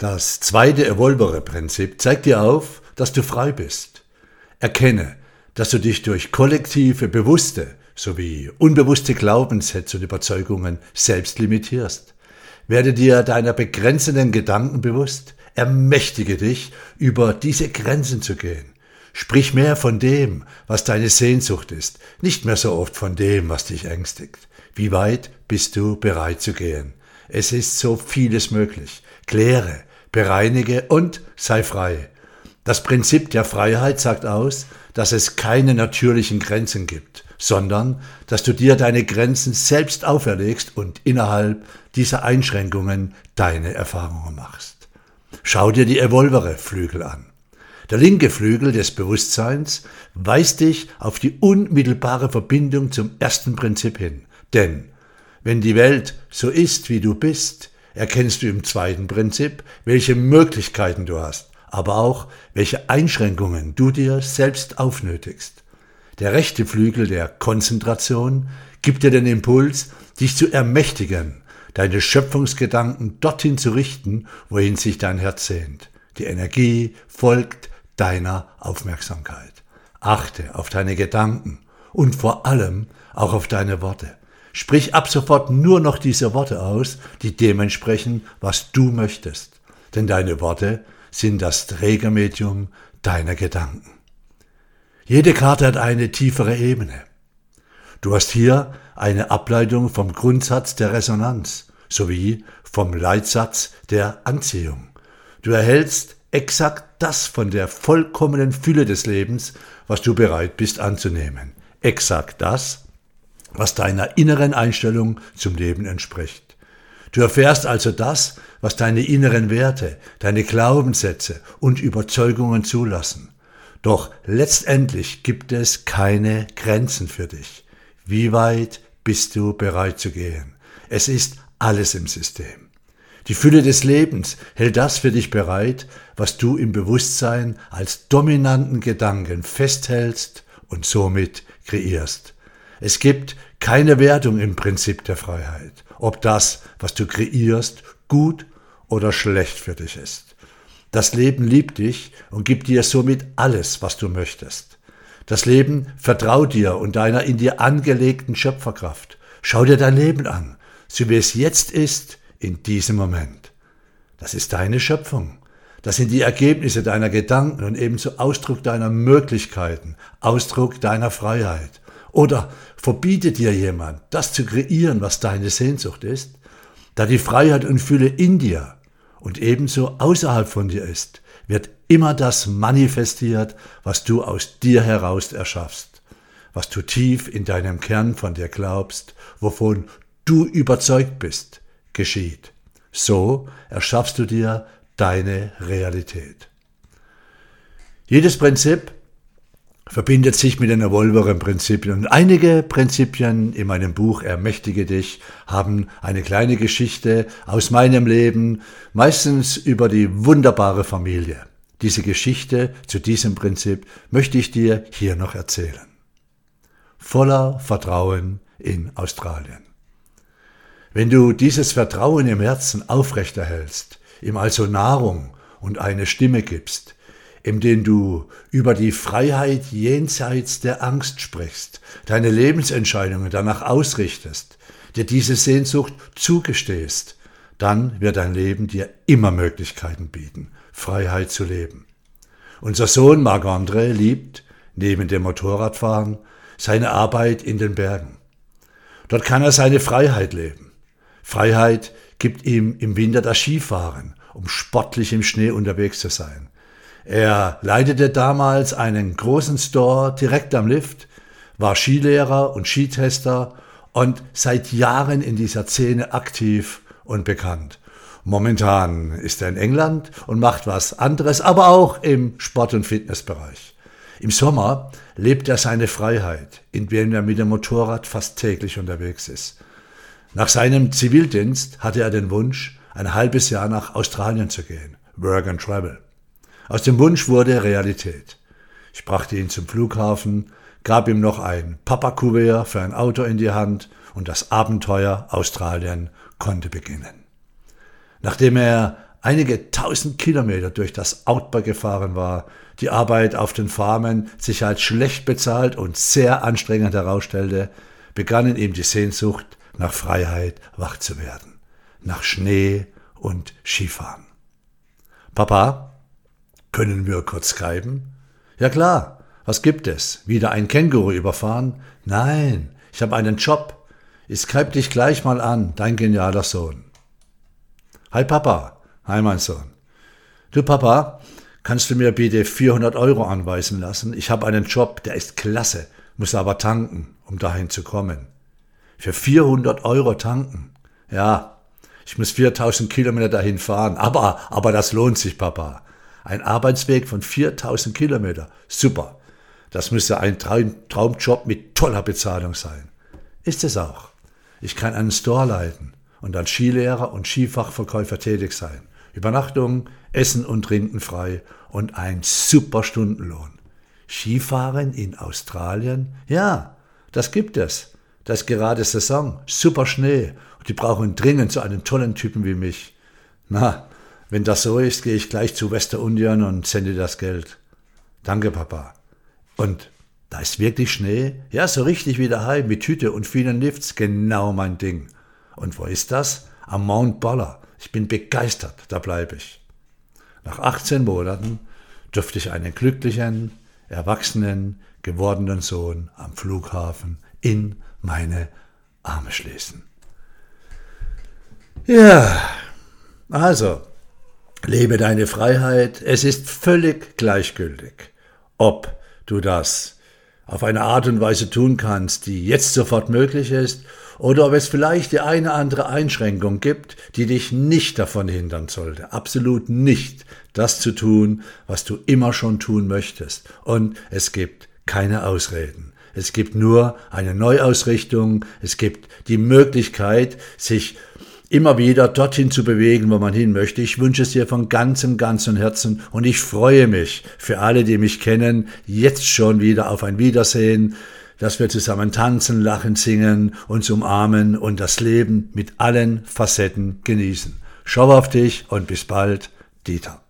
Das zweite Evolvere-Prinzip zeigt dir auf, dass du frei bist. Erkenne, dass du dich durch kollektive, bewusste sowie unbewusste Glaubenssätze und Überzeugungen selbst limitierst. Werde dir deiner begrenzenden Gedanken bewusst, ermächtige dich, über diese Grenzen zu gehen. Sprich mehr von dem, was deine Sehnsucht ist, nicht mehr so oft von dem, was dich ängstigt. Wie weit bist du bereit zu gehen? Es ist so vieles möglich. Kläre, bereinige und sei frei. Das Prinzip der Freiheit sagt aus, dass es keine natürlichen Grenzen gibt, sondern dass du dir deine Grenzen selbst auferlegst und innerhalb dieser Einschränkungen deine Erfahrungen machst. Schau dir die Evolvere-Flügel an. Der linke Flügel des Bewusstseins weist dich auf die unmittelbare Verbindung zum ersten Prinzip hin. Denn wenn die Welt so ist, wie du bist, erkennst du im zweiten Prinzip, welche Möglichkeiten du hast, aber auch welche Einschränkungen du dir selbst aufnötigst. Der rechte Flügel der Konzentration gibt dir den Impuls, dich zu ermächtigen, deine Schöpfungsgedanken dorthin zu richten, wohin sich dein Herz sehnt. Die Energie folgt deiner Aufmerksamkeit. Achte auf deine Gedanken und vor allem auch auf deine Worte. Sprich ab sofort nur noch diese Worte aus, die dementsprechend, was du möchtest. Denn deine Worte sind das Trägermedium deiner Gedanken. Jede Karte hat eine tiefere Ebene. Du hast hier eine Ableitung vom Grundsatz der Resonanz sowie vom Leitsatz der Anziehung. Du erhältst exakt das von der vollkommenen Fülle des Lebens, was du bereit bist anzunehmen. Exakt das, was deiner inneren Einstellung zum Leben entspricht. Du erfährst also das, was deine inneren Werte, deine Glaubenssätze und Überzeugungen zulassen. Doch letztendlich gibt es keine Grenzen für dich. Wie weit bist du bereit zu gehen? Es ist alles im System. Die Fülle des Lebens hält das für dich bereit, was du im Bewusstsein als dominanten Gedanken festhältst und somit kreierst. Es gibt keine Wertung im Prinzip der Freiheit, ob das, was du kreierst, gut oder schlecht für dich ist. Das Leben liebt dich und gibt dir somit alles, was du möchtest. Das Leben vertraut dir und deiner in dir angelegten Schöpferkraft. Schau dir dein Leben an, so wie es jetzt ist, in diesem Moment. Das ist deine Schöpfung. Das sind die Ergebnisse deiner Gedanken und ebenso Ausdruck deiner Möglichkeiten, Ausdruck deiner Freiheit. Oder verbietet dir jemand, das zu kreieren, was deine Sehnsucht ist, da die Freiheit und Fülle in dir und ebenso außerhalb von dir ist, wird immer das manifestiert, was du aus dir heraus erschaffst, was du tief in deinem Kern von dir glaubst, wovon du überzeugt bist, geschieht. So erschaffst du dir deine Realität. Jedes Prinzip verbindet sich mit den evolveren Prinzipien. Und einige Prinzipien in meinem Buch Ermächtige dich haben eine kleine Geschichte aus meinem Leben, meistens über die wunderbare Familie. Diese Geschichte zu diesem Prinzip möchte ich dir hier noch erzählen. Voller Vertrauen in Australien. Wenn du dieses Vertrauen im Herzen aufrechterhältst, ihm also Nahrung und eine Stimme gibst, indem du über die Freiheit jenseits der Angst sprichst, deine Lebensentscheidungen danach ausrichtest, dir diese Sehnsucht zugestehst, dann wird dein Leben dir immer Möglichkeiten bieten, Freiheit zu leben. Unser Sohn Marc-André liebt, neben dem Motorradfahren, seine Arbeit in den Bergen. Dort kann er seine Freiheit leben. Freiheit gibt ihm im Winter das Skifahren, um sportlich im Schnee unterwegs zu sein. Er leitete damals einen großen Store direkt am Lift, war Skilehrer und Skitester und seit Jahren in dieser Szene aktiv und bekannt. Momentan ist er in England und macht was anderes, aber auch im Sport- und Fitnessbereich. Im Sommer lebt er seine Freiheit, indem er mit dem Motorrad fast täglich unterwegs ist. Nach seinem Zivildienst hatte er den Wunsch, ein halbes Jahr nach Australien zu gehen. Work and Travel. Aus dem Wunsch wurde Realität. Ich brachte ihn zum Flughafen, gab ihm noch ein Papa-Kuvert für ein Auto in die Hand und das Abenteuer Australien konnte beginnen. Nachdem er einige tausend Kilometer durch das Outback gefahren war, die Arbeit auf den Farmen sich als schlecht bezahlt und sehr anstrengend herausstellte, begann in ihm die Sehnsucht nach Freiheit wach zu werden, nach Schnee und Skifahren. Papa, können wir kurz schreiben? Ja klar, was gibt es? Wieder ein Känguru überfahren? Nein, ich habe einen Job. Ich schreib dich gleich mal an, dein genialer Sohn. Hi Papa, hi mein Sohn. Du Papa, kannst du mir bitte 400 Euro anweisen lassen? Ich habe einen Job, der ist klasse, muss aber tanken, um dahin zu kommen. Für 400 Euro tanken? Ja, ich muss 4000 Kilometer dahin fahren, aber, aber das lohnt sich, Papa. Ein Arbeitsweg von 4000 Kilometer, super. Das müsste ein Traum, Traumjob mit toller Bezahlung sein. Ist es auch. Ich kann einen Store leiten und als Skilehrer und Skifachverkäufer tätig sein. Übernachtung, Essen und Trinken frei und ein super Stundenlohn. Skifahren in Australien? Ja, das gibt es. Das ist gerade Saison, super Schnee und die brauchen dringend so einen tollen Typen wie mich. Na, wenn das so ist, gehe ich gleich zu Wester Union und sende das Geld. Danke, Papa. Und da ist wirklich Schnee? Ja, so richtig wie daheim, mit Tüte und vielen Lifts, genau mein Ding. Und wo ist das? Am Mount Baller. Ich bin begeistert, da bleibe ich. Nach 18 Monaten durfte ich einen glücklichen, erwachsenen, gewordenen Sohn am Flughafen in meine Arme schließen. Ja, also, lebe deine Freiheit. Es ist völlig gleichgültig, ob du das auf eine Art und Weise tun kannst, die jetzt sofort möglich ist, oder ob es vielleicht die eine andere Einschränkung gibt, die dich nicht davon hindern sollte, absolut nicht das zu tun, was du immer schon tun möchtest. Und es gibt keine Ausreden. Es gibt nur eine Neuausrichtung, es gibt die Möglichkeit, sich immer wieder dorthin zu bewegen, wo man hin möchte. Ich wünsche es dir von ganzem, ganzem Herzen und ich freue mich für alle, die mich kennen, jetzt schon wieder auf ein Wiedersehen, dass wir zusammen tanzen, lachen, singen, uns umarmen und das Leben mit allen Facetten genießen. Schau auf dich und bis bald, Dieter.